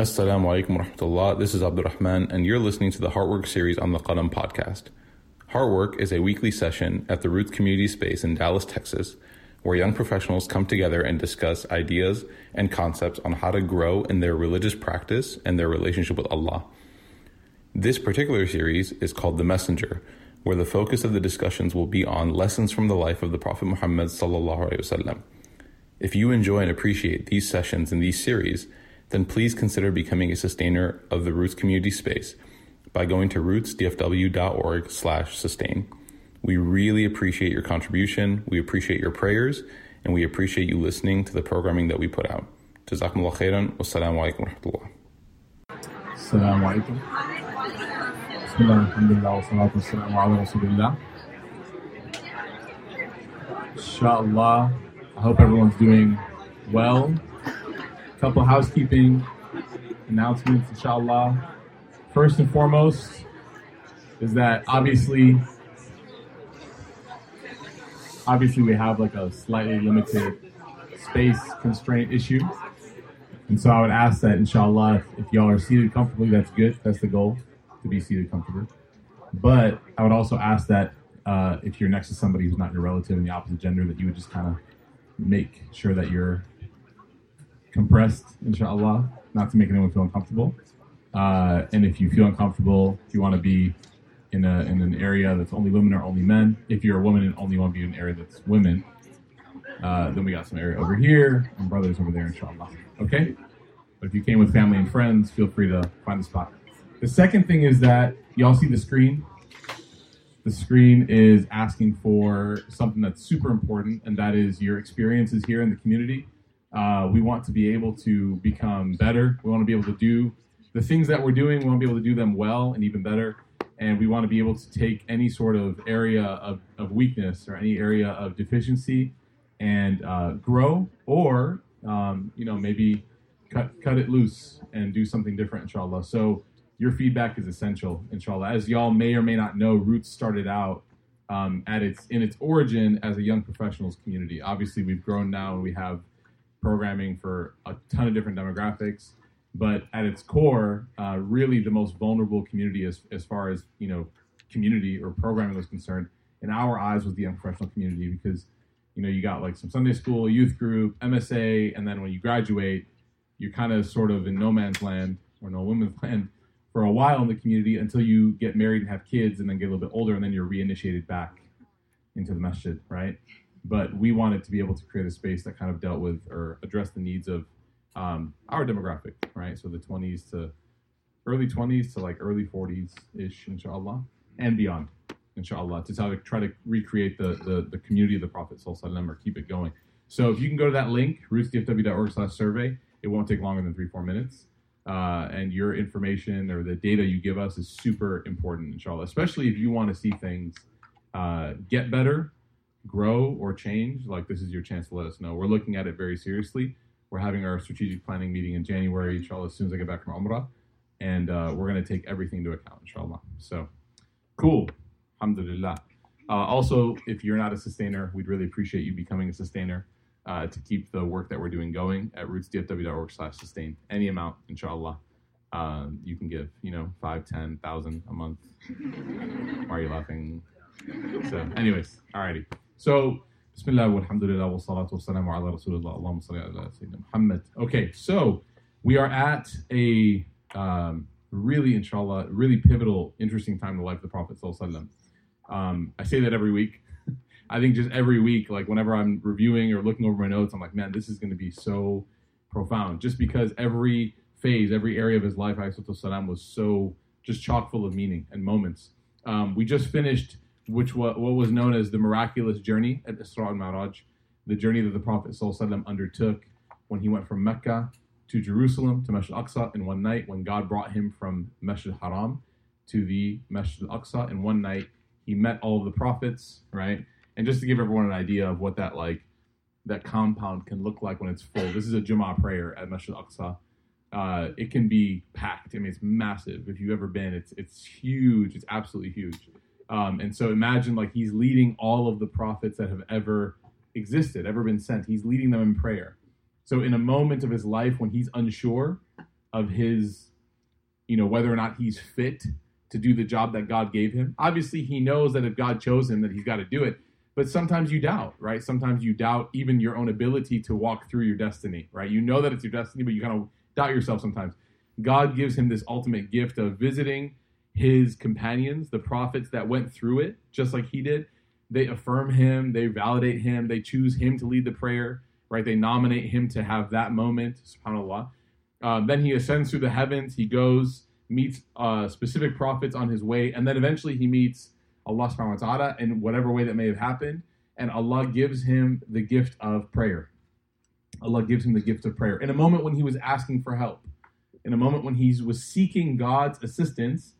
Assalamu alaikum wa rahmatullah. This is AbdelRahman, and you're listening to the Heartwork series on the Qalam podcast. Heartwork is a weekly session at the Roots Community Space in Dallas, Texas, where young professionals come together and discuss ideas and concepts on how to grow in their religious practice and their relationship with Allah. This particular series is called The Messenger, where the focus of the discussions will be on lessons from the life of the Prophet Muhammad sallallahu alaihi wasallam. If you enjoy and appreciate these sessions and these series, then please consider becoming a sustainer of the Roots community space by going to rootsdfw.org slash sustain. We really appreciate your contribution, we appreciate your prayers, and we appreciate you listening to the programming that we put out. Jazakumullah khairan. Wassalamu alaikum warahmatullah. Assalamu alaikum. Bismillah, wa salatu. Inshallah, I hope everyone's doing well. Couple housekeeping announcements, inshallah. First and foremost is that obviously, obviously we have like a slightly limited space constraint issue. And so I would ask that, inshallah, if, if y'all are seated comfortably, that's good. That's the goal, to be seated comfortably. But I would also ask that uh, if you're next to somebody who's not your relative in the opposite gender, that you would just kind of make sure that you're compressed, inshallah, not to make anyone feel uncomfortable. Uh, and if you feel uncomfortable, if you want to be in, a, in an area that's only women or only men, if you're a woman and only want to be in an area that's women, uh, then we got some area over here and brothers over there, inshallah. Okay? But if you came with family and friends, feel free to find the spot. The second thing is that y'all see the screen. The screen is asking for something that's super important, and that is your experiences here in the community. Uh, we want to be able to become better. We want to be able to do the things that we're doing. We want to be able to do them well and even better. And we want to be able to take any sort of area of, of weakness or any area of deficiency and uh, grow, or um, you know maybe cut cut it loose and do something different, inshallah. So your feedback is essential, inshallah. As y'all may or may not know, Roots started out um, at its in its origin as a young professionals community. Obviously, we've grown now and we have programming for a ton of different demographics. But at its core, uh, really the most vulnerable community as, as far as you know community or programming was concerned, in our eyes, was the unprofessional community because you know you got like some Sunday school, youth group, MSA, and then when you graduate, you're kind of sort of in no man's land or no woman's land for a while in the community until you get married and have kids and then get a little bit older and then you're reinitiated back into the masjid, right? But we wanted to be able to create a space that kind of dealt with or addressed the needs of um, our demographic, right? So the 20s to early 20s to like early 40s ish, inshallah, and beyond, inshallah, to try to, recreate the, the, the community of the Prophet or keep it going. So if you can go to that link, rootsdfw.org slash survey, it won't take longer than three, four minutes. Uh, and your information or the data you give us is super important, inshallah, especially if you want to see things uh, get better, grow, or change. Like this is your chance to let us know. We're looking at it very seriously. We're having our strategic planning meeting in January, inshallah, as soon as I get back from Umrah. And uh, we're going to take everything into account, inshallah. So, cool. Alhamdulillah. Uh, also, if you're not a sustainer, we'd really appreciate you becoming a sustainer uh, to keep the work that we're doing going at rootsdfw.org slash sustain. Any amount, inshallah. Um, you can give, you know, five, ten thousand a month. Why are you laughing? So, anyways, alrighty. So, Bismillah walhamdulillah wa salatu wa salamu ala rasulillah. Allahumma salli ala Sayyidina Muhammad. Okay, so we are at a um, really, inshallah, really pivotal, interesting time in the life of the Prophet. Sallallahu um, I say that every week. I think just every week, like whenever I'm reviewing or looking over my notes, I'm like, man, this is going to be so profound. Just because every phase, every area of his life, was so just chock full of meaning and moments. Um, we just finished, which what, what was known as the miraculous journey at Isra and Mi'raj, the journey that the Prophet salam, undertook when he went from Mecca to Jerusalem to Masjid al-Aqsa in one night, when God brought him from Masjid haram to the Masjid al-Aqsa in one night. He met all of the prophets, right? And just to give everyone an idea of what that like that compound can look like when it's full. This is a Jummah prayer at Masjid Al-Aqsa. Uh, it can be packed. I mean, it's massive. If you've ever been, it's it's huge. It's absolutely huge. Um, and so imagine like he's leading all of the prophets that have ever existed, ever been sent. He's leading them in prayer. So in a moment of his life when he's unsure, of his, you know, whether or not he's fit to do the job that God gave him. Obviously, he knows that if God chose him, that he's got to do it. But sometimes you doubt, right? Sometimes you doubt even your own ability to walk through your destiny, right? You know that it's your destiny, but you kind of doubt yourself sometimes. God gives him this ultimate gift of visiting his companions, the prophets that went through it, just like he did. They affirm him, they validate him, they choose him to lead the prayer, right? They nominate him to have that moment, subhanAllah. Um, then he ascends through the heavens, he goes, meets uh, specific prophets on his way, and then eventually he meets Allah subhanahu wa ta'ala in whatever way that may have happened, and Allah gives him the gift of prayer. Allah gives him the gift of prayer. In a moment when he was asking for help, in a moment when he was seeking God's assistance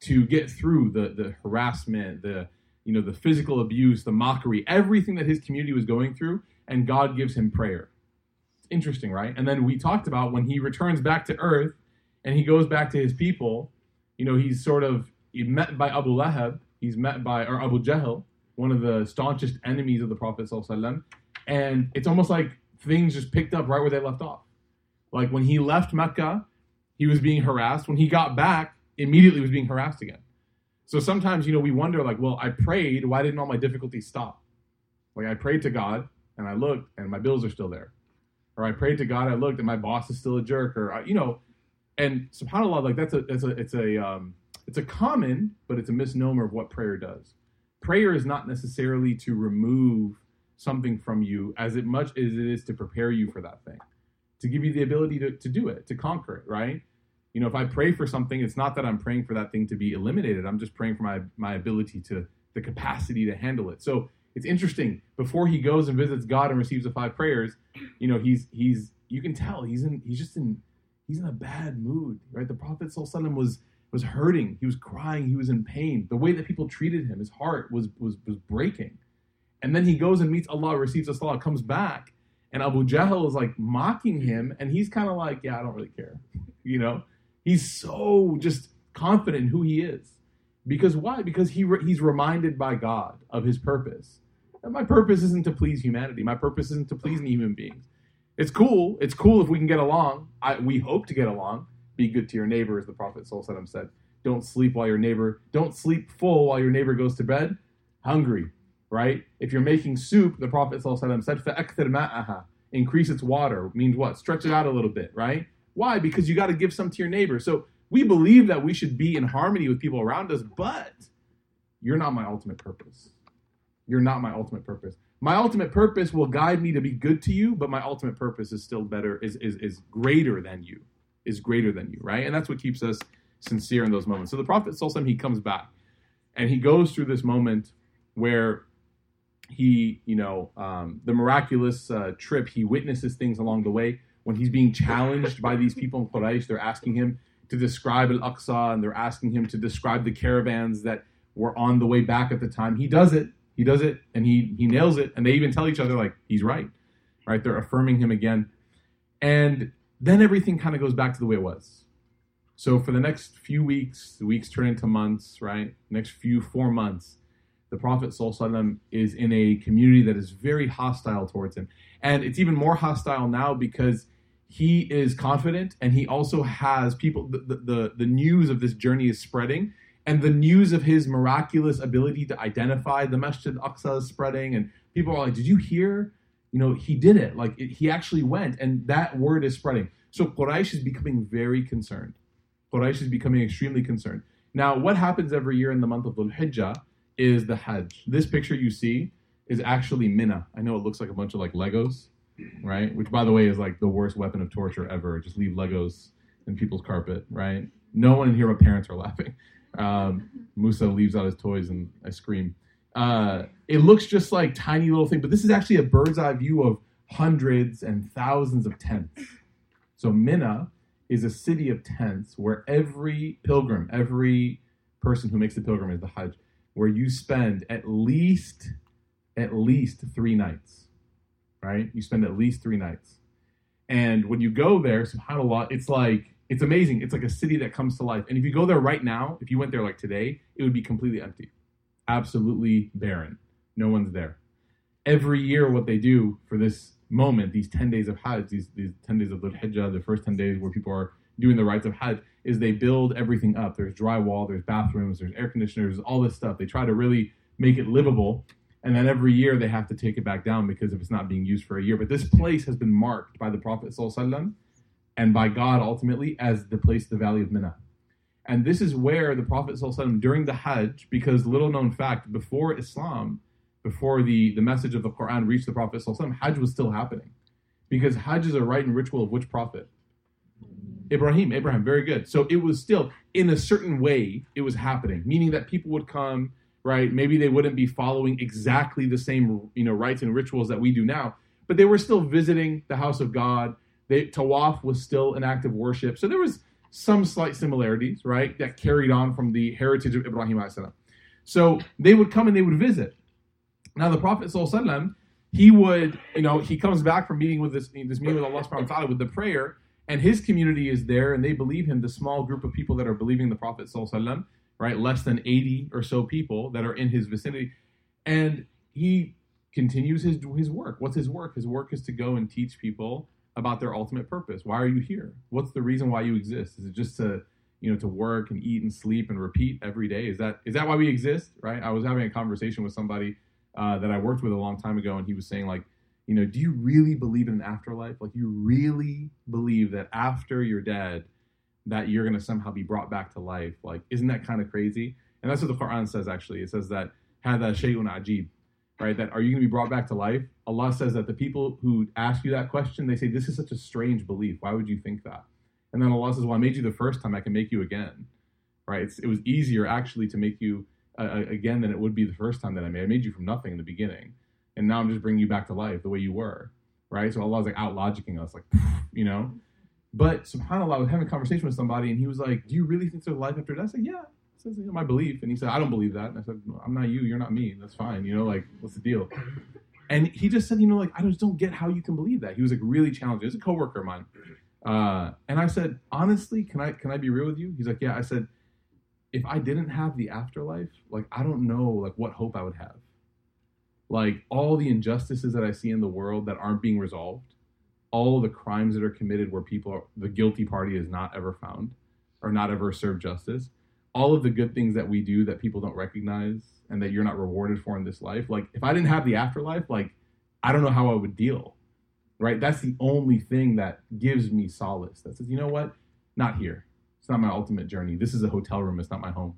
to get through the, the harassment, the you know, the physical abuse, the mockery, everything that his community was going through, and God gives him prayer. It's interesting, right? And then we talked about when he returns back to earth and he goes back to his people, you know, he's sort of he's met by Abu Lahab, he's met by or Abu Jahl, one of the staunchest enemies of the Prophet and it's almost like things just picked up right where they left off. Like when he left Mecca, he was being harassed. When he got back, immediately was being harassed again. So sometimes, you know, we wonder, like, well, I prayed, why didn't all my difficulties stop? Like, I prayed to God and I looked and my bills are still there. Or I prayed to God, I looked and my boss is still a jerk. Or, uh, you know, and subhanAllah, like, that's a, it's a, it's a, um, it's a common, but it's a misnomer of what prayer does. Prayer is not necessarily to remove something from you as much as it is to prepare you for that thing, to give you the ability to, to do it, to conquer it, right? You know, if I pray for something, it's not that I'm praying for that thing to be eliminated. I'm just praying for my my ability to the capacity to handle it. So it's interesting. Before he goes and visits God and receives the five prayers, you know, he's he's you can tell he's in he's just in he's in a bad mood, right? The Prophet was was hurting, he was crying, he was in pain. The way that people treated him, his heart was was was breaking. And then he goes and meets Allah, receives the salah, comes back, and Abu Jahl is like mocking him, and he's kind of like, yeah, I don't really care, you know. He's so just confident in who he is. Because why? Because he re- he's reminded by God of his purpose. And my purpose isn't to please humanity. My purpose isn't to please human beings. It's cool. It's cool if we can get along. I, we hope to get along. Be good to your neighbor, as the Prophet said. Don't sleep while your neighbor. Don't sleep full while your neighbor goes to bed hungry. Right? If you're making soup, the Prophet said. Increase its water means what? Stretch it out a little bit. Right? Why? Because you got to give some to your neighbor. So we believe that we should be in harmony with people around us, but you're not my ultimate purpose. You're not my ultimate purpose. My ultimate purpose will guide me to be good to you, but my ultimate purpose is still better, is, is, is greater than you, is greater than you, right? And that's what keeps us sincere in those moments. So the Prophet Sallallahu he comes back and he goes through this moment where he, you know, um, the miraculous uh, trip, he witnesses things along the way when he's being challenged by these people in Quraysh, they're asking him to describe Al Aqsa and they're asking him to describe the caravans that were on the way back at the time. He does it. He does it and he he nails it. And they even tell each other like he's right. Right? They're affirming him again. And then everything kind of goes back to the way it was. So for the next few weeks, the weeks turn into months, right? Next few four months, the Prophet ﷺ is in a community that is very hostile towards him. And it's even more hostile now because he is confident and he also has people the, the, the news of this journey is spreading and the news of his miraculous ability to identify the masjid aqsa is spreading and people are like did you hear? You know he did it. Like it, he actually went and that word is spreading. So quraysh is becoming very concerned. Quraysh is becoming extremely concerned. Now what happens every year in the month of dhul hijjah is the hajj. This picture you see is actually mina i know it looks like a bunch of like legos right? Which, by the way, is like the worst weapon of torture ever. Just leave Legos in people's carpet, right? No one in here but parents are laughing. Um, Musa leaves out his toys and I scream. Uh, it looks just like tiny little thing, but this is actually a bird's eye view of hundreds and thousands of tents. So Mina is a city of tents where every pilgrim, every person who makes the pilgrimage, the Hajj, where you spend at least at least three nights right? You spend at least three nights. And when you go there, subhanAllah, it's like, it's amazing. It's like a city that comes to life. And if you go there right now, if you went there like today, it would be completely empty, absolutely barren. No one's there. Every year, what they do for this moment, these 10 days of Hajj, these, these 10 days of Dhul Hijjah, the first 10 days where people are doing the rites of Hajj is they build everything up. There's drywall, there's bathrooms, there's air conditioners, all this stuff. They try to really make it livable And then every year they have to take it back down because if it's not being used for a year. But this place has been marked by the Prophet ﷺ and by God ultimately as the place, the Valley of Mina. And this is where the Prophet ﷺ, during the Hajj, because little known fact, before Islam, before the, the message of the Quran reached the Prophet ﷺ, Hajj was still happening. Because Hajj is a rite and ritual of which prophet? Ibrahim, Abraham, very good. So it was still, in a certain way, it was happening, meaning that people would come, right? Maybe they wouldn't be following exactly the same, you know, rites and rituals that we do now, but they were still visiting the house of God. They, tawaf was still an act of worship. So there was some slight similarities, right, that carried on from the heritage of Ibrahim. So they would come and they would visit. Now the Prophet sallallahu he would, you know, he comes back from meeting with this, this meeting with Allah subhanahu wa ta'ala with the prayer, and his community is there and they believe him, the small group of people that are believing the Prophet, right? Less than 80 or so people that are in his vicinity. And he continues his, his work. What's his work? His work is to go and teach people about their ultimate purpose. Why are you here? What's the reason why you exist? Is it just to you know to work and eat and sleep and repeat every day? Is that is that why we exist? Right? I was having a conversation with somebody uh, that I worked with a long time ago, and he was saying like, you know, do you really believe in an afterlife? Like, you really believe that after you're dead, that you're going to somehow be brought back to life? Like, isn't that kind of crazy? And that's what the Quran says. Actually, it says that hada shay'un ajib, right? That are you going to be brought back to life? Allah says that the people who ask you that question, they say this is such a strange belief. Why would you think that? And then Allah says, well, I made you the first time. I can make you again, right? It's, it was easier actually to make you uh, again than it would be the first time that I made. I made you from nothing in the beginning, and now I'm just bringing you back to life the way you were, right? So Allah's like out logicking us, like you know. But Subhanallah, I was having a conversation with somebody, and he was like, "Do you really think there's life after death?" I said, "Yeah." I "My belief," and he said, "I don't believe that." And I said, "I'm not you. You're not me. That's fine. You know, like what's the deal?" And he just said, "You know, like I just don't get how you can believe that." He was like really challenging. He was a coworker of mine, uh, and I said, "Honestly, can I can I be real with you?" He's like, "Yeah." I said, if I didn't have the afterlife, like I don't know like what hope I would have. Like all the injustices that I see in the world that aren't being resolved, all the crimes that are committed where people are, the guilty party is not ever found or not ever served justice, all of the good things that we do that people don't recognize and that you're not rewarded for in this life. Like if I didn't have the afterlife, like I don't know how I would deal. Right? That's the only thing that gives me solace. That says, you know what? Not here it's not my ultimate journey. This is a hotel room. It's not my home.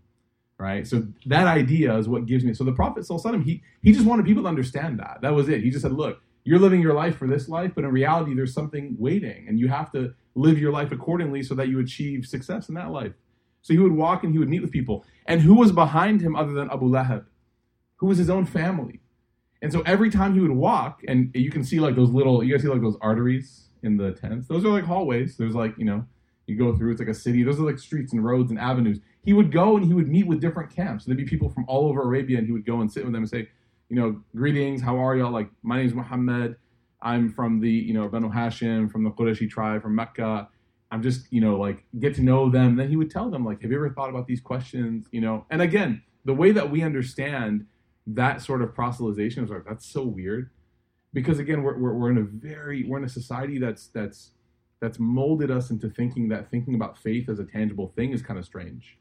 Right. So that idea is what gives me. So the Prophet Sallallahu he he just wanted people to understand that. That was it. He just said, look, you're living your life for this life, but in reality, there's something waiting, and you have to live your life accordingly so that you achieve success in that life. So he would walk and he would meet with people. And who was behind him other than Abu Lahab? Who was his own family? And so every time he would walk, and you can see like those little, you guys see like those arteries in the tents. Those are like hallways. There's like, you know, you go through, it's like a city. Those are like streets and roads and avenues. He would go and he would meet with different camps. There'd be people from all over Arabia, and he would go and sit with them and say, you know, greetings, how are y'all? Like, my name is Muhammad. I'm from the, you know, Banu Hashim, from the Qurayshi tribe, from Mecca. I'm just, you know, like get to know them. Then he would tell them, like, have you ever thought about these questions? You know, and again, the way that we understand that sort of proselytization is like that's so weird, because again, we're, we're, we're in a very we're in a society that's that's that's molded us into thinking that thinking about faith as a tangible thing is kind of strange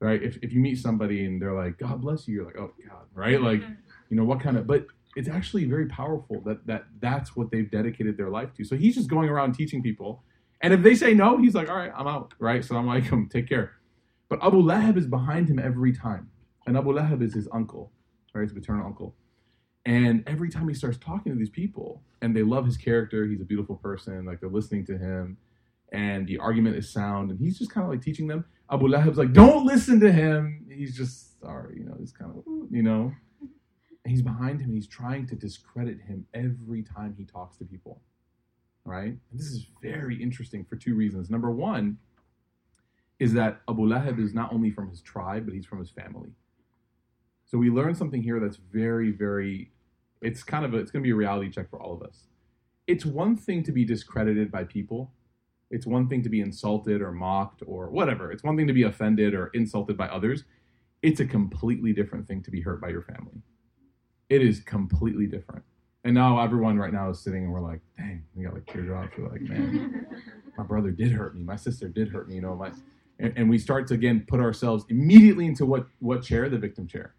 right if, if you meet somebody and they're like god bless you you're like oh god right like mm-hmm. You know what kind of but it's actually very powerful that that that's what they've dedicated their life to. So he's just going around teaching people. And if they say no he's like all right i'm out right? So i'm like um, take care. But abu lahab is behind him every time. And abu lahab is his uncle right? His paternal uncle. And every time he starts talking to these people and they love his character, he's a beautiful person, like they're listening to him, and the argument is sound, and he's just kind of like teaching them. Abu Lahab's like, don't listen to him. He's just sorry, you know, he's kind of, you know. He's behind him, he's trying to discredit him every time he talks to people. Right? And this is very interesting for two reasons. Number one is that Abu Lahab is not only from his tribe, but he's from his family. So we learned something here that's very, very, it's kind of a, it's going to be a reality check for all of us. It's one thing to be discredited by people. It's one thing to be insulted or mocked or whatever. It's one thing to be offended or insulted by others. It's a completely different thing to be hurt by your family. It is completely different. And now everyone right now is sitting and we're like, dang, we got like teardrops. We're like, man, my brother did hurt me, my sister did hurt me, you know, my and, and we start to again put ourselves immediately into what what chair? The victim chair.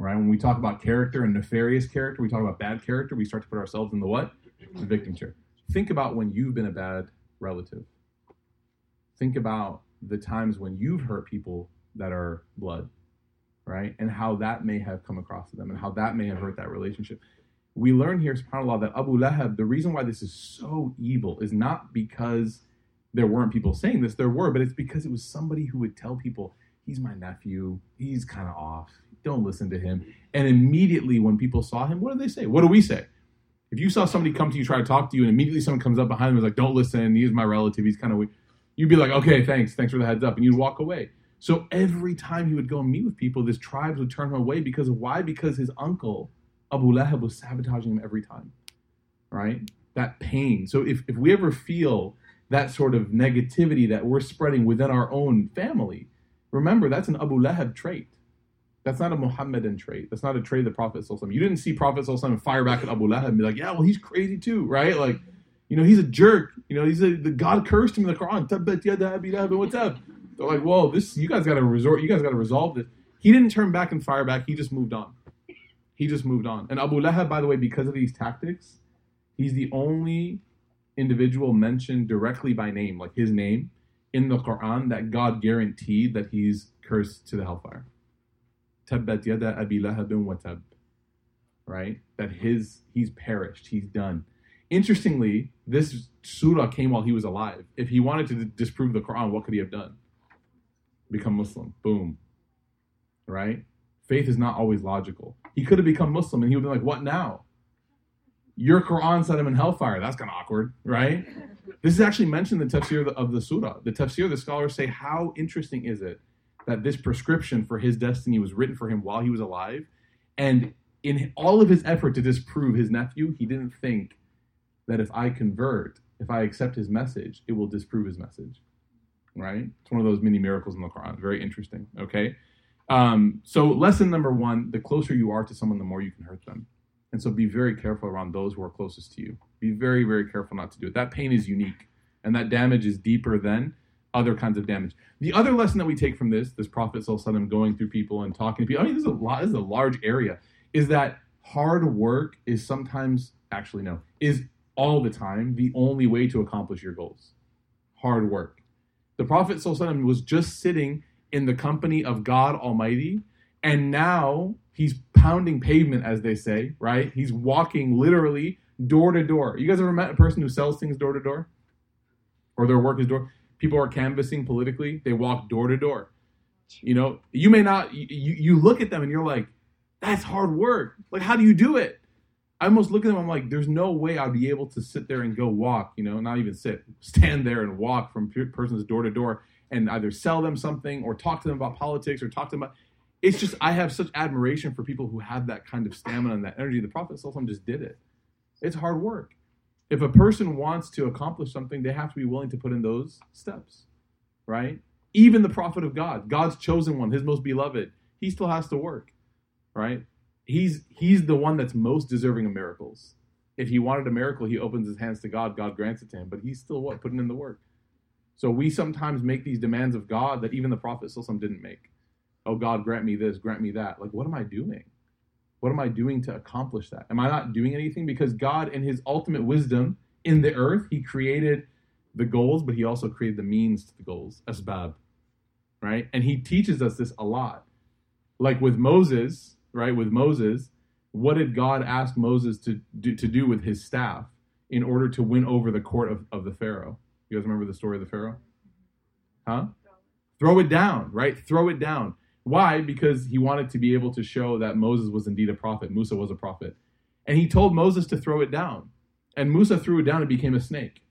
Right? When we talk about character and nefarious character, we talk about bad character, we start to put ourselves in the what? The victim chair. Think about when you've been a bad relative. Think about the times when you've hurt people that are blood, right? And how that may have come across to them and how that may have hurt that relationship. We learn here, subhanAllah, that Abu Lahab, the reason why this is so evil is not because there weren't people saying this, there were, but it's because it was somebody who would tell people, he's my nephew, he's kind of off, don't listen to him. And immediately when people saw him, what do they say? What do we say? If you saw somebody come to you, try to talk to you, and immediately someone comes up behind them and is like, don't listen, he's my relative, he's kind of weak, you'd be like, okay, thanks, thanks for the heads up, and you'd walk away. So every time he would go and meet with people, this tribes would turn him away because why? Because his uncle, Abu Lahab, was sabotaging him every time. Right? That pain. So if, if we ever feel that sort of negativity that we're spreading within our own family, remember that's an Abu Lahab trait. That's not a Muhammadan trait. That's not a trait of the Prophet. You didn't see Prophet fire back at Abu Lahab and be like, yeah, well, he's crazy too, right? Like, you know, he's a jerk. You know, he's a, the God cursed him in the Quran. What's up? They're like, whoa, this you guys got to resort. You guys got to resolve this. He didn't turn back and fire back. He just moved on. He just moved on. And Abu Lahab, by the way, because of these tactics, he's the only individual mentioned directly by name, like his name, in the Quran that God guaranteed that he's cursed to the hellfire. Tabbat yada Abi Lahabin wa tab. Right? That his he's perished. He's done. Interestingly, this surah came while he was alive. If he wanted to disprove the Quran, what could he have done? Become Muslim. Boom. Right? Faith is not always logical. He could have become Muslim and he would be like, what now? Your Quran said him in hellfire. That's kind of awkward, right? This is actually mentioned in the tafsir of the, of the surah. The tafsir, the scholars say, how interesting is it that this prescription for his destiny was written for him while he was alive? And in all of his effort to disprove his nephew, he didn't think that if I convert, if I accept his message, it will disprove his message right? It's one of those mini miracles in the Quran. Very interesting. Okay. Um, so lesson number one: the closer you are to someone, the more you can hurt them. And so be very careful around those who are closest to you. Be very, very careful not to do it. That pain is unique, and that damage is deeper than other kinds of damage. The other lesson that we take from this, this Prophet Sallallahu going through people and talking to people, I mean, this is a lot, this is a large area, is that hard work is sometimes, actually no, is all the time the only way to accomplish your goals. Hard work. The Prophet ﷺ was just sitting in the company of God Almighty, and now he's pounding pavement, as they say, right? He's walking literally door to door. You guys ever met a person who sells things door to door? Or their work is door? People are canvassing politically, they walk door to door. You know, you may not, you, you look at them and you're like, that's hard work. Like, how do you do it? I almost look at them. I'm like, there's no way I'd be able to sit there and go walk. You know, not even sit, stand there and walk from person's door to door and either sell them something or talk to them about politics or talk to them about. It's just I have such admiration for people who have that kind of stamina and that energy. The Prophet just did it. It's hard work. If a person wants to accomplish something, they have to be willing to put in those steps, right? Even the Prophet of God, God's chosen one, His most beloved, he still has to work, right? He's he's the one that's most deserving of miracles. If he wanted a miracle, he opens his hands to God, God grants it to him, but he's still what putting in the work. So we sometimes make these demands of God that even the prophet some didn't make. Oh God, grant me this, grant me that. Like what am I doing? What am I doing to accomplish that? Am I not doing anything because God in his ultimate wisdom in the earth, he created the goals, but he also created the means to the goals, asbab. Right? And he teaches us this a lot. Like with Moses, right, with Moses, what did God ask Moses to do, to do with his staff in order to win over the court of, of the Pharaoh? You guys remember the story of the Pharaoh? Huh? Throw it down, right? Throw it down. Why? Because he wanted to be able to show that Moses was indeed a prophet. Musa was a prophet. And he told Moses to throw it down. And Musa threw it down and became a snake.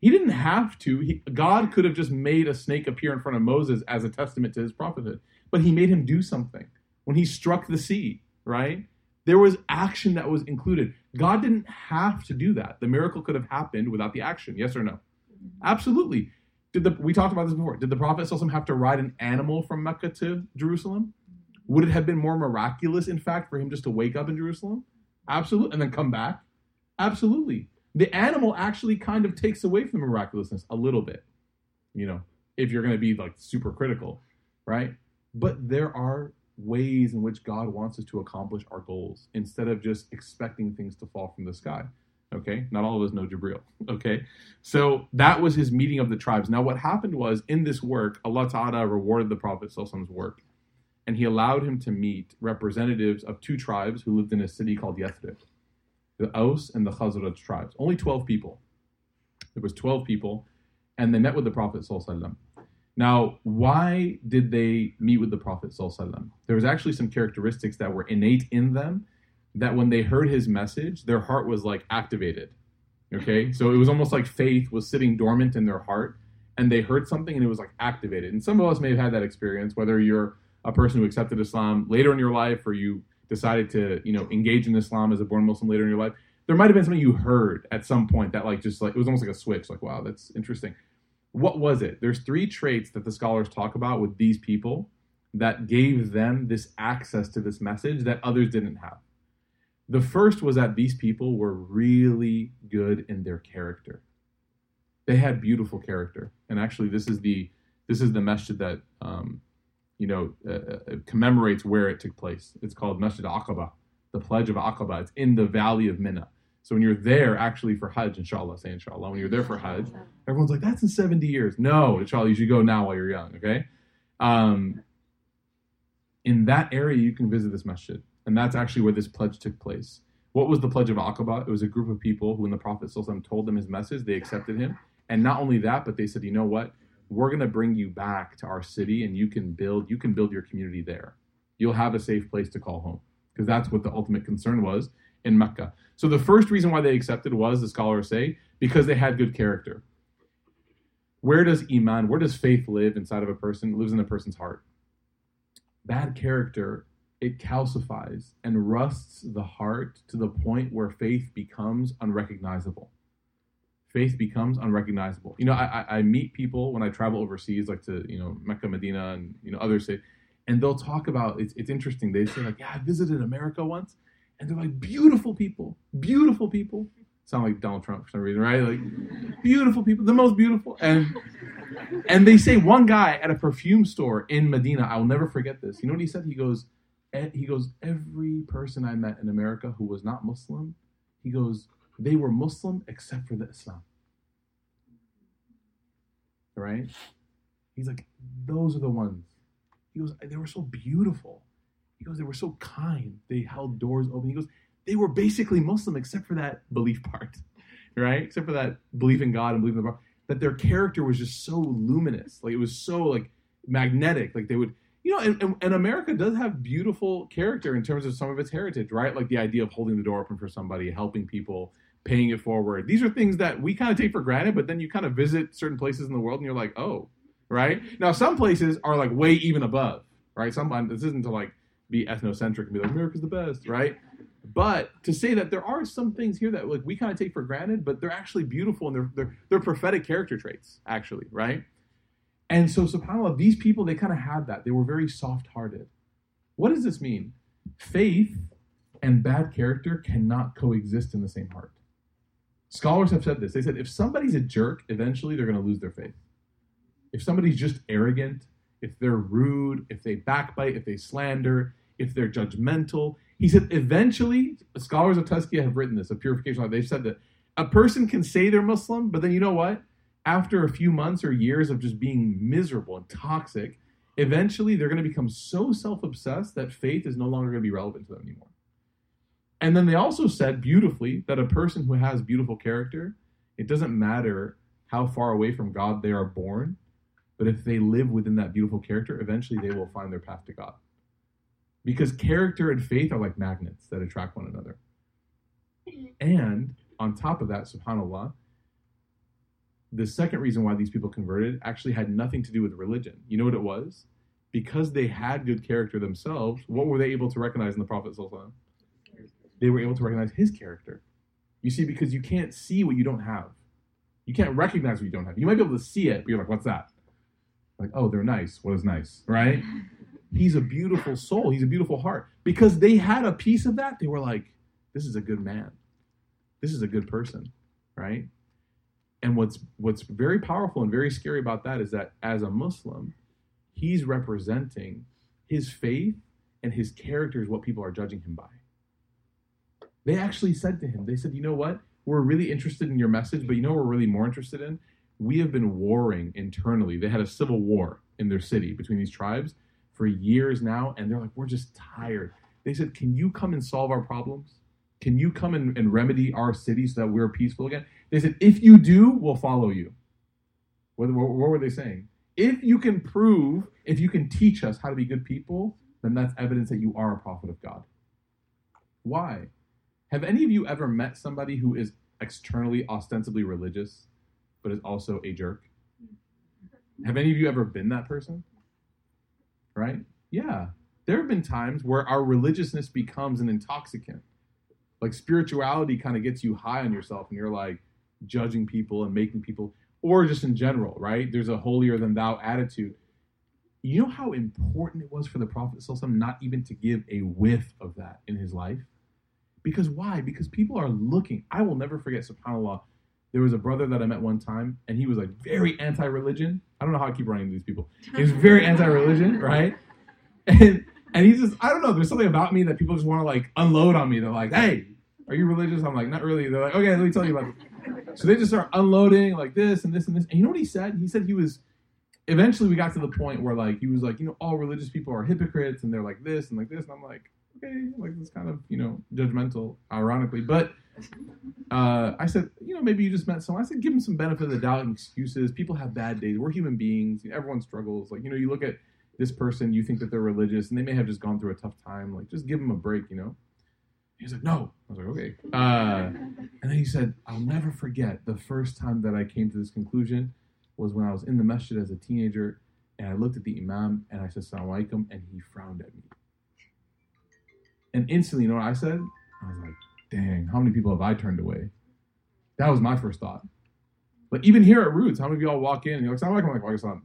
He didn't have to. He, God could have just made a snake appear in front of Moses as a testament to his prophethood. But he made him do something when he struck the sea, right? There was action that was included. God didn't have to do that. The miracle could have happened without the action. Yes or no? Absolutely. Did the we talked about this before? Did the Prophet have to ride an animal from Mecca to Jerusalem? Would it have been more miraculous, in fact, for him just to wake up in Jerusalem? Absolutely, and then come back. Absolutely. The animal actually kind of takes away from the miraculousness a little bit, you know, if you're going to be like super critical, right? But there are ways in which God wants us to accomplish our goals instead of just expecting things to fall from the sky. Okay, not all of us know Jabril. Okay, so that was his meeting of the tribes. Now, what happened was in this work, Allah Ta'ala rewarded the Prophet Prophet's work, and he allowed him to meet representatives of two tribes who lived in a city called Yathrib the Aus and the Khazraj tribes. Only 12 people. There was 12 people, and they met with the Prophet Now, why did they meet with the Prophet There was actually some characteristics that were innate in them that when they heard his message, their heart was like activated. Okay, so it was almost like faith was sitting dormant in their heart, and they heard something and it was like activated. And some of us may have had that experience, whether you're a person who accepted Islam later in your life or you decided to, you know, engage in Islam as a born Muslim later in your life. There might have been something you heard at some point that like just like it was almost like a switch, like, wow, that's interesting. What was it? There's three traits that the scholars talk about with these people that gave them this access to this masjid that others didn't have. The first was that these people were really good in their character. They had beautiful character, and actually, this is the this is the message that um, you know uh, uh, commemorates where it took place. It's called Masjid Aqaba, the Pledge of Aqaba. It's in the Valley of Mina. So when you're there, actually for Hajj, inshallah, say inshallah. When you're there for Hajj, everyone's like, "That's in 70 years." No, inshallah, you should go now while you're young. Okay. Um, in that area, you can visit this masjid. And that's actually where this pledge took place. What was the pledge of Aqaba? It was a group of people who, when the Prophet told them his message, they accepted him. And not only that, but they said, you know what? We're going to bring you back to our city and you can build you can build your community there. You'll have a safe place to call home. Because that's what the ultimate concern was in Mecca. So the first reason why they accepted was, the scholars say, because they had good character. Where does Iman, where does faith live inside of a person? It lives in a person's heart. Bad character it calcifies and rusts the heart to the point where faith becomes unrecognizable. Faith becomes unrecognizable. You know, I, I meet people when I travel overseas, like to you know Mecca, Medina, and you know other cities, and they'll talk about. It's, it's interesting. They say like, "Yeah, I visited America once," and they're like, "Beautiful people, beautiful people." Sound like Donald Trump for some reason, right? Like, beautiful people, the most beautiful, and and they say one guy at a perfume store in Medina. I will never forget this. You know what he said? He goes he goes, every person I met in America who was not Muslim, he goes, they were Muslim except for the Islam. Right? He's like, those are the ones. He goes, they were so beautiful. He goes, they were so kind. They held doors open. He goes, they were basically Muslim except for that belief part, right? Except for that belief in God and belief in the Bible. That their character was just so luminous. Like it was so like magnetic. Like they would you know, and, and, America does have beautiful character in terms of some of its heritage, right? Like the idea of holding the door open for somebody, helping people, paying it forward. These are things that we kind of take for granted, but then you kind of visit certain places in the world and you're like, oh, right? Now, some places are like way even above, right? Some this isn't to like be ethnocentric and be like America's the best, right? But to say that there are some things here that like we kind of take for granted, but they're actually beautiful and they're they're, they're prophetic character traits, actually, right? And so, subhanAllah, these people, they kind of had that. They were very soft hearted. What does this mean? Faith and bad character cannot coexist in the same heart. Scholars have said this. They said if somebody's a jerk, eventually they're going to lose their faith. If somebody's just arrogant, if they're rude, if they backbite, if they slander, if they're judgmental, he said eventually, scholars of Tazkiyah have written this, a purification, they've said that a person can say they're Muslim, but then you know what? after a few months or years of just being miserable and toxic, eventually they're going to become so self obsessed that faith is no longer going to be relevant to them anymore. And then they also said beautifully that a person who has beautiful character, it doesn't matter how far away from God they are born, but if they live within that beautiful character, eventually they will find their path to God. Because character and faith are like magnets that attract one another. And on top of that, subhanAllah, the second reason why these people converted actually had nothing to do with religion. You know what it was? Because they had good character themselves, what were they able to recognize in the Prophet? They were able to recognize his character. You see, because you can't see what you don't have. You can't recognize what you don't have. You might be able to see it, but you're like, what's that? Like, oh, they're nice. What is nice? Right? He's a beautiful soul. He's a beautiful heart. Because they had a piece of that, they were like, this is a good man. This is a good person right? And what's what's very powerful and very scary about that is that as a Muslim, he's representing his faith and his character is what people are judging him by. They actually said to him, they said, you know what? We're really interested in your message, but you know we're really more interested in? We have been warring internally. They had a civil war in their city between these tribes for years now, and they're like, we're just tired. They said, Can you come and solve our problems? Can you come and, and remedy our city so that we're peaceful again? They said, If you do, we'll follow you. What, what, what were they saying? If you can prove, if you can teach us how to be good people, then that's evidence that you are a prophet of God. Why? Have any of you ever met somebody who is externally, ostensibly religious, but is also a jerk? Have any of you ever been that person? Right? Yeah. There have been times where our religiousness becomes an intoxicant. Like spirituality kind of gets you high on yourself and you're like judging people and making people, or just in general, right? There's a holier than thou attitude. You know how important it was for the Prophet not even to give a whiff of that in his life? Because why? Because people are looking. I will never forget, subhanAllah, there was a brother that I met one time, and he was like very anti-religion. I don't know how I keep running into these people. He's very anti-religion, right? And and he's just I don't know. There's something about me that people just want to like unload on me. They're like, "Hey, are you religious?" I'm like, "Not really." They're like, "Okay, let me tell you about it." So they just start unloading like this and this and this. And you know what he said? He said he was. Eventually, we got to the point where like he was like, you know, all religious people are hypocrites and they're like this and like this. And I'm like, okay, like it's kind of you know judgmental, ironically, but uh, I said, you know, maybe you just met someone. I said, give them some benefit of the doubt and excuses. People have bad days. We're human beings. Everyone struggles. Like, you know, you look at this person, you think that they're religious, and they may have just gone through a tough time. Like, just give them a break, you know? He's like, no. I was like, okay. Uh, and then he said, I'll never forget the first time that I came to this conclusion was when I was in the masjid as a teenager, and I looked at the imam, and I said, Assalamu alaikum, and he frowned at me. And instantly, you know what I said? I was like, dang, how many people have I turned away? That was my first thought. But even here at Roots, how many of y'all walk in and you're like, I'm like, Pakistan.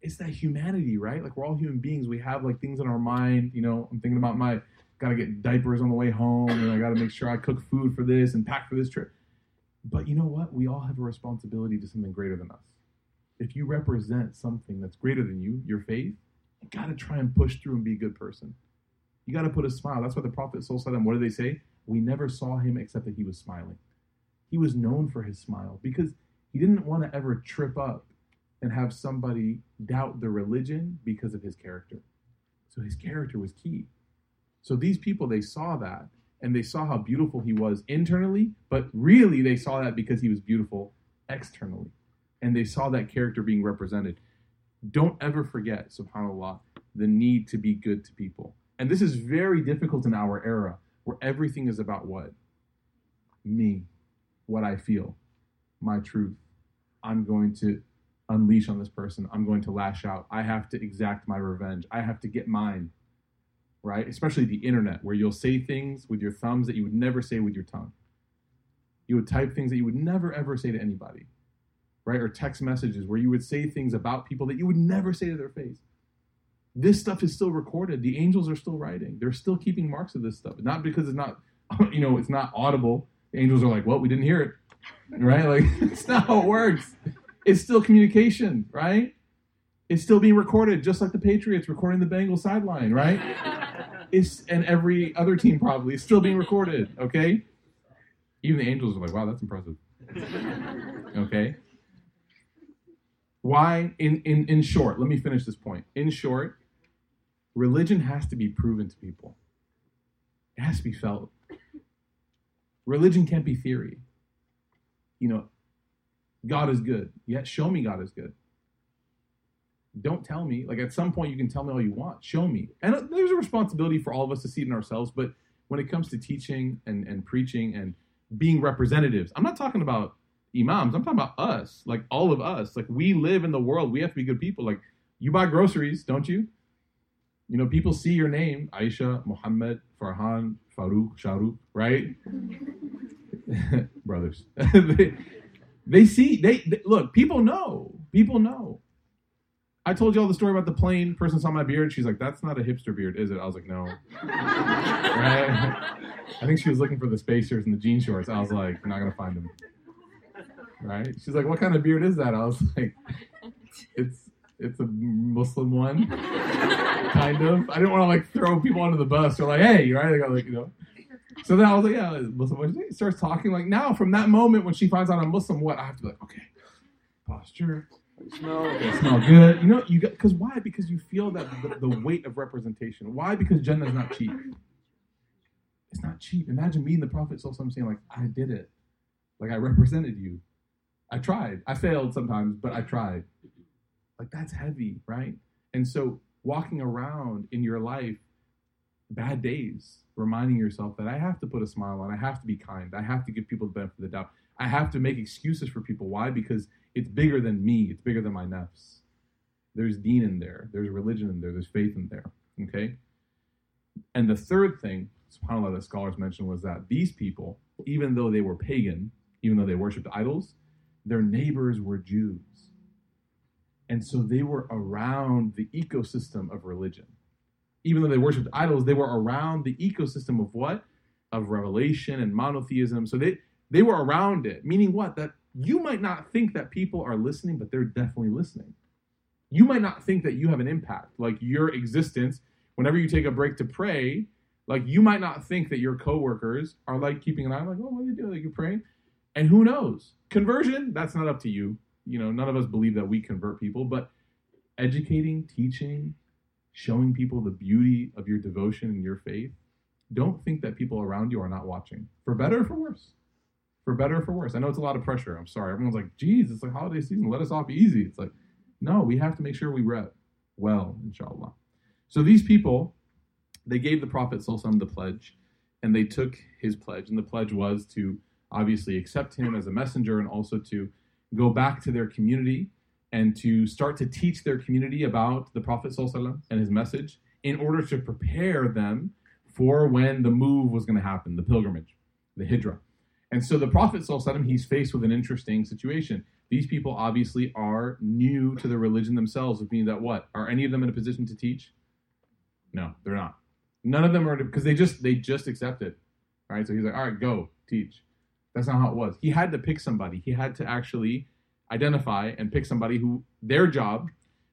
It's that humanity, right? Like we're all human beings. We have like things in our mind. You know, I'm thinking about my gotta get diapers on the way home, and I gotta make sure I cook food for this and pack for this trip. But you know what? We all have a responsibility to something greater than us. If you represent something that's greater than you, your faith, you gotta try and push through and be a good person. You got to put a smile. That's why the Prophet what did they say? We never saw him except that he was smiling. He was known for his smile because he didn't want to ever trip up and have somebody doubt the religion because of his character. So his character was key. So these people, they saw that and they saw how beautiful he was internally, but really they saw that because he was beautiful externally. And they saw that character being represented. Don't ever forget, subhanAllah, the need to be good to people. And this is very difficult in our era where everything is about what? Me, what I feel, my truth. I'm going to unleash on this person. I'm going to lash out. I have to exact my revenge. I have to get mine. Right? Especially the internet, where you'll say things with your thumbs that you would never say with your tongue. You would type things that you would never ever say to anybody. Right? Or text messages where you would say things about people that you would never say to their face this stuff is still recorded. The angels are still writing. They're still keeping marks of this stuff. Not because it's not, you know, it's not audible. The angels are like, well, we didn't hear it, right? Like, it's not how it works. It's still communication, right? It's still being recorded, just like the Patriots recording the Bengals sideline, right? It's and every other team probably is still being recorded. Okay, even the angels are like, wow, that's impressive. Okay. Why? In in in short, let me finish this point. In short, religion has to be proven to people. It has to be felt. Religion can't be theory. You know, God is good. Yet show me God is good. Don't tell me. Like at some point, you can tell me all you want. Show me. And uh, there's a responsibility for all of us to see it in ourselves. But when it comes to teaching and, and preaching and being representatives, I'm not talking about imams. I'm talking about us, like all of us. Like we live in the world. We have to be good people. Like you buy groceries, don't you? You know, people see your name, Aisha, Muhammad, Farhan, Farouk, Shahrukh, right? Brothers. they, they, see, they, they, look, people know. People know. I told you all the story about the plane. Person saw my beard. She's like, "That's not a hipster beard, is it?" I was like, "No." right? I think she was looking for the spacers and the jean shorts. I was like, "I'm not gonna find them." Right? She's like, "What kind of beard is that?" I was like, "It's it's a Muslim one, kind of." I didn't want to like throw people under the bus. They're like, "Hey, right?" I got like, you know. So then I was like, "Yeah, Muslim." one." She starts talking like now. From that moment when she finds out I'm Muslim, what I have to be like, okay, posture smell, they smell good. You know, you got because why? Because you feel that the, the weight of representation. Why? Because Jannah is not cheap. It's not cheap. Imagine me and the Prophet so I'm saying like, I did it, like I represented you. I tried. I failed sometimes, but I tried. Like that's heavy, right? And so walking around in your life, bad days, reminding yourself that I have to put a smile on. I have to be kind. I have to give people the benefit of the doubt. I have to make excuses for people. Why? Because it's bigger than me. It's bigger than my nafs. There's deen in there. There's religion in there. There's faith in there. Okay? And the third thing, subhanAllah, that scholars mentioned was that these people, even though they were pagan, even though they worshipped idols, their neighbors were Jews. And so they were around the ecosystem of religion. Even though they worshipped idols, they were around the ecosystem of what? Of revelation and monotheism. So they, they were around it, meaning what? That you might not think that people are listening, but they're definitely listening. You might not think that you have an impact, like your existence, whenever you take a break to pray, like you might not think that your coworkers are like keeping an eye, like, oh, what are they doing? Like you're praying. And who knows? Conversion, that's not up to you. You know, none of us believe that we convert people, but educating, teaching, showing people the beauty of your devotion and your faith, don't think that people around you are not watching, for better or for worse for better or for worse. I know it's a lot of pressure. I'm sorry. Everyone's like, geez, it's like holiday season. Let us off easy. It's like, no, we have to make sure we rep well, inshallah. So these people, they gave the Prophet Sallallahu the pledge, and they took his pledge. And the pledge was to obviously accept him as a messenger and also to go back to their community and to start to teach their community about the Prophet Sallallahu and his message in order to prepare them for when the move was going to happen, the pilgrimage, the hijrah. And so the Prophet, ﷺ, he's faced with an interesting situation. These people obviously are new to the religion themselves, which means that what? Are any of them in a position to teach? No, they're not. None of them are because they just they just accept it. All right, so he's like, all right, go teach. That's not how it was. He had to pick somebody. He had to actually identify and pick somebody who their job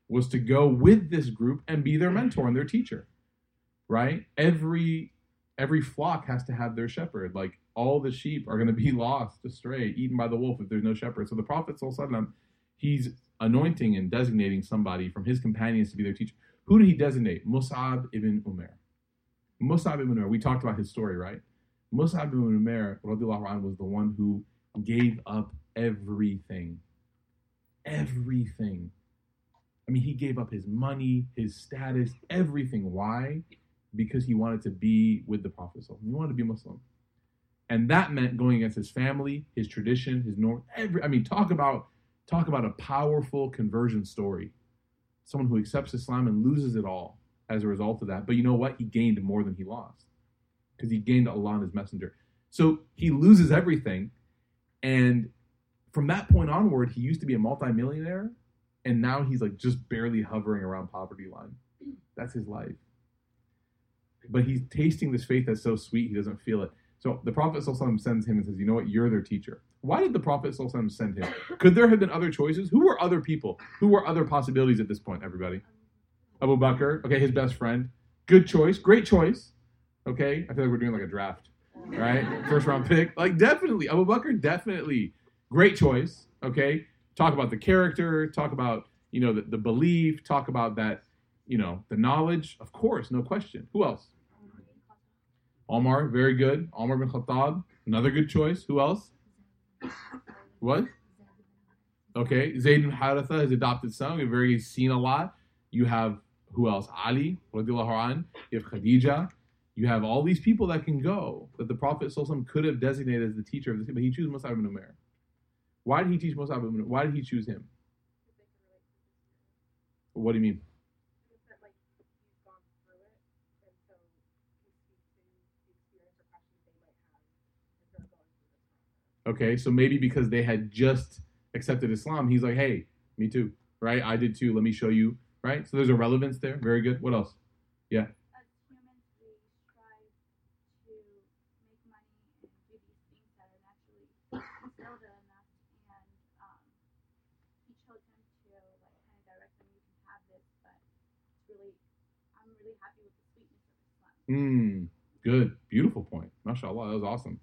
was to go with this group and be their mentor and their teacher. Right? Every every flock has to have their shepherd. Like all the sheep are going to be lost, astray, eaten by the wolf if there's no shepherd. So the Prophet, he's anointing and designating somebody from his companions to be their teacher. Who did he designate? Mus'ab ibn Umair. Mus'ab ibn Umair, we talked about his story, right? Mus'ab ibn Umair was the one who gave up everything. Everything. I mean, he gave up his money, his status, everything. Why? Because he wanted to be with the Prophet. He wanted to be Muslim and that meant going against his family, his tradition, his norm. Every, I mean, talk about talk about a powerful conversion story. Someone who accepts Islam and loses it all as a result of that. But you know what? He gained more than he lost because he gained Allah and His Messenger. So he loses everything, and from that point onward, he used to be a multimillionaire, and now he's like just barely hovering around poverty line. That's his life. But he's tasting this faith that's so sweet he doesn't feel it. So the Prophet sends him and says, You know what? You're their teacher. Why did the Prophet send him? Could there have been other choices? Who were other people? Who were other possibilities at this point, everybody? Abu Bakr, okay, his best friend. Good choice, great choice. Okay, I feel like we're doing like a draft, right? First round pick. Like, definitely. Abu Bakr, definitely. Great choice, okay? Talk about the character, talk about, you know, the, the belief, talk about that, you know, the knowledge. Of course, no question. Who else? Omar, very good. Omar bin Khattab, another good choice. Who else? What? Okay, Zayd bin Haritha, his adopted son. We've already seen a lot. You have who else? Ali, an. You have Khadija. You have all these people that can go that the Prophet could have designated as the teacher of this, but he chose Mus'ab ibn Umair. Why did he teach Mus'ab ibn Umair? Why did he choose him? What do you mean? Okay, so maybe because they had just accepted Islam, he's like, hey, me too, right? I did too. Let me show you right? So there's a relevance there. Very good. What else? Yeah. as humans, we strive to make money and do these things that are naturally instilled in us, and um, he chose him to like kind of direct them. You can have this, but it's really, I'm really happy with the sweetness of Islam. Hmm. Good. Beautiful point. Mashallah. That was awesome.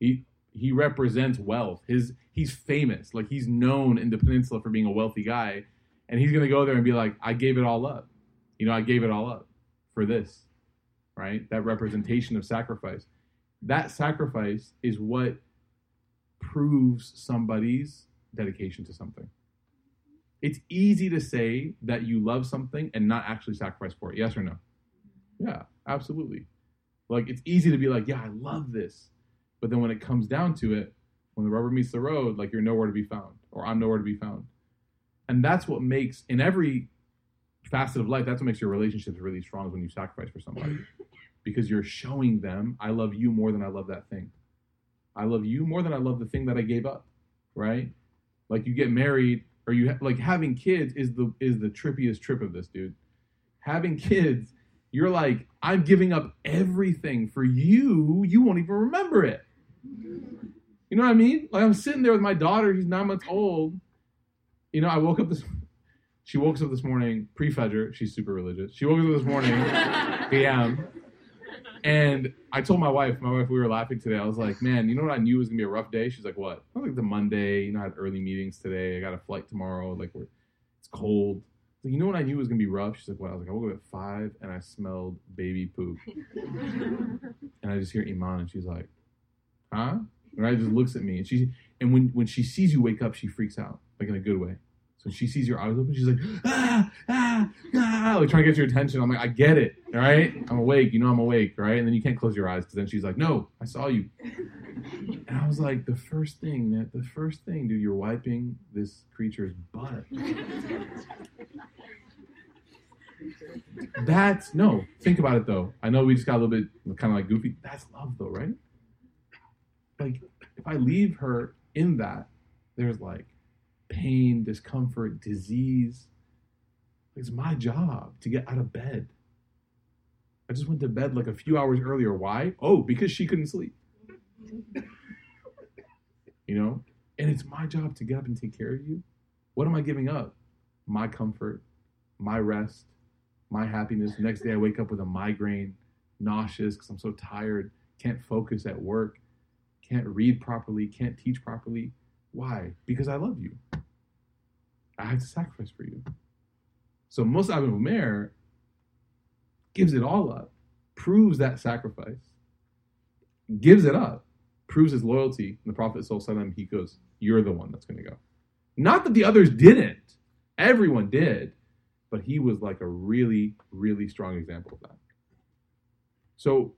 He he represents wealth. His he's famous. Like he's known in the peninsula for being a wealthy guy. And he's gonna go there and be like, I gave it all up. You know, I gave it all up for this. Right? That representation of sacrifice. That sacrifice is what proves somebody's dedication to something. It's easy to say that you love something and not actually sacrifice for it. Yes or no? Yeah, absolutely. Like it's easy to be like, yeah, I love this. But then when it comes down to it, when the rubber meets the road, like you're nowhere to be found, or I'm nowhere to be found. And that's what makes in every facet of life, that's what makes your relationships really strong is when you sacrifice for somebody. Because you're showing them, I love you more than I love that thing. I love you more than I love the thing that I gave up. Right? Like you get married or you ha- like having kids is the is the trippiest trip of this, dude. Having kids, you're like, I'm giving up everything for you. You won't even remember it. You know what I mean? Like I'm sitting there with my daughter, she's nine months old. You know, I woke up this she woke up this morning, pre-Fajr, she's super religious. She woke up this morning, PM. And I told my wife, my wife, we were laughing today. I was like, man, you know what I knew was gonna be a rough day? She's like, what? I was like the Monday, you know, I had early meetings today. I got a flight tomorrow. Like, we're, it's cold. Like, you know what I knew was gonna be rough? She's like, what? I was like, I woke up at five and I smelled baby poop. and I just hear Iman, and she's like, huh? And I just looks at me, and she, and when when she sees you wake up, she freaks out, like in a good way. So she sees your eyes open, she's like, ah, ah, ah, like trying to get your attention. I'm like, I get it, all right? I'm awake, you know I'm awake, right? And then you can't close your eyes because then she's like, no, I saw you. And I was like, the first thing, that the first thing, dude, you're wiping this creature's butt. That's no. Think about it though. I know we just got a little bit kind of like goofy. That's love though, right? Like if I leave her in that, there's like pain, discomfort, disease. It's my job to get out of bed. I just went to bed like a few hours earlier. Why? Oh, because she couldn't sleep. You know? And it's my job to get up and take care of you. What am I giving up? My comfort, my rest, my happiness. The next day I wake up with a migraine, nauseous because I'm so tired, can't focus at work, can't read properly, can't teach properly. Why? Because I love you. I have to sacrifice for you. So Mus'ab ibn Umair gives it all up, proves that sacrifice, gives it up, proves his loyalty. And the Prophet he goes, You're the one that's going to go. Not that the others didn't, everyone did, but he was like a really, really strong example of that. So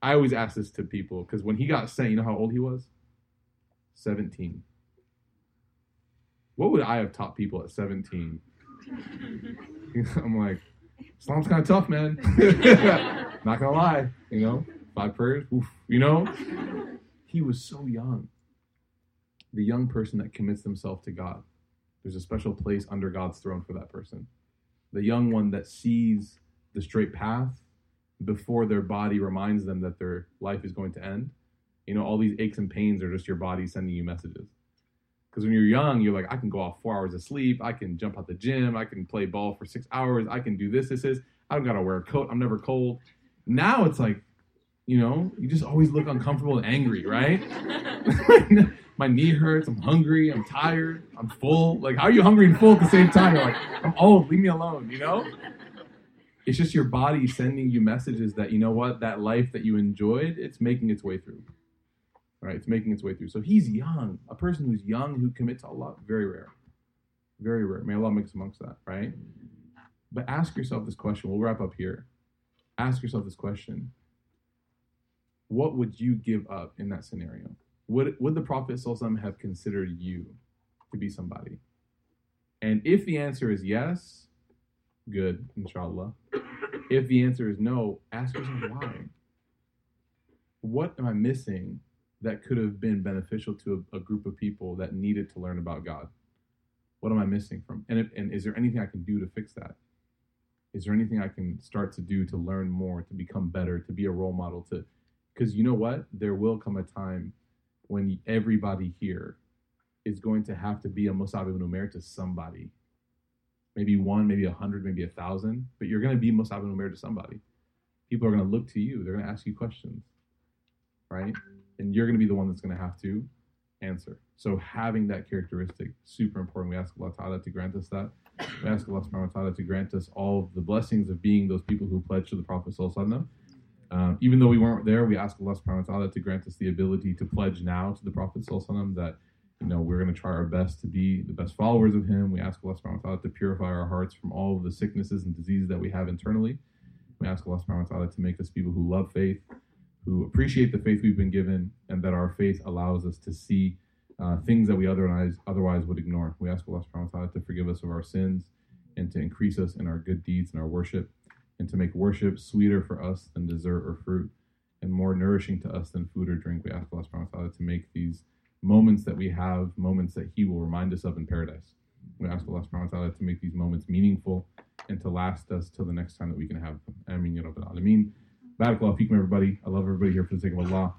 I always ask this to people because when he got sent, you know how old he was? 17. What would I have taught people at 17? I'm like, Islam's kind of tough, man. Not gonna lie, you know, five prayers, oof, you know. He was so young. The young person that commits themselves to God, there's a special place under God's throne for that person. The young one that sees the straight path before their body reminds them that their life is going to end. You know, all these aches and pains are just your body sending you messages. Because when you're young, you're like, I can go off four hours of sleep. I can jump out the gym. I can play ball for six hours. I can do this, this, this. I don't got to wear a coat. I'm never cold. Now it's like, you know, you just always look uncomfortable and angry, right? My knee hurts. I'm hungry. I'm tired. I'm full. Like, how are you hungry and full at the same time? You're like, I'm old. Leave me alone, you know? It's just your body sending you messages that, you know what, that life that you enjoyed, it's making its way through right? It's making its way through. So he's young. A person who's young who commits to Allah, very rare. Very rare. May Allah make us amongst that, right? But ask yourself this question. We'll wrap up here. Ask yourself this question. What would you give up in that scenario? Would, would the Prophet have considered you to be somebody? And if the answer is yes, good, inshallah. If the answer is no, ask yourself why. What am I missing that could have been beneficial to a, a, group of people that needed to learn about God? What am I missing from? And, if, and is there anything I can do to fix that? Is there anything I can start to do to learn more, to become better, to be a role model? To because you know what, there will come a time when everybody here is going to have to be a Musab ibn Umair to somebody. Maybe one, maybe a hundred, maybe a thousand, but you're going to be Musab ibn Umair to somebody. People are going to look to you. They're going to ask you questions, right? And you're going to be the one that's going to have to answer. So having that characteristic, super important. We ask Allah Ta'ala to grant us that. We ask Allah subhanahu wa ta'ala to grant us all the blessings of being those people who pledge to the Prophet Sallallahu um, even though we weren't there, we ask Allah subhanahu wa ta'ala to grant us the ability to pledge now to the Prophet Sallallahu that you know we're going to try our best to be the best followers of him. We ask Allah subhanahu wa ta'ala to purify our hearts from all of the sicknesses and diseases that we have internally. We ask Allah subhanahu wa ta'ala to make us people who love faith, who appreciate the faith we've been given, and that our faith allows us to see uh, things that we otherwise otherwise would ignore. We ask Allah subhanahu wa ta'ala to forgive us of our sins and to increase us in our good deeds and our worship and to make worship sweeter for us than dessert or fruit, and more nourishing to us than food or drink. We ask Allah subhanahu wa ta'ala to make these moments that we have moments that He will remind us of in paradise. We ask Allah subhanahu wa ta'ala to make these moments meaningful and to last us till the next time that we can have them. Ameen ya Rabbil Alameen. Barakallahu feekum, everybody. I love everybody here for the sake of Allah.